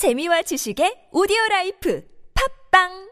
재미와 지식의 오디오 라이프. 팝빵!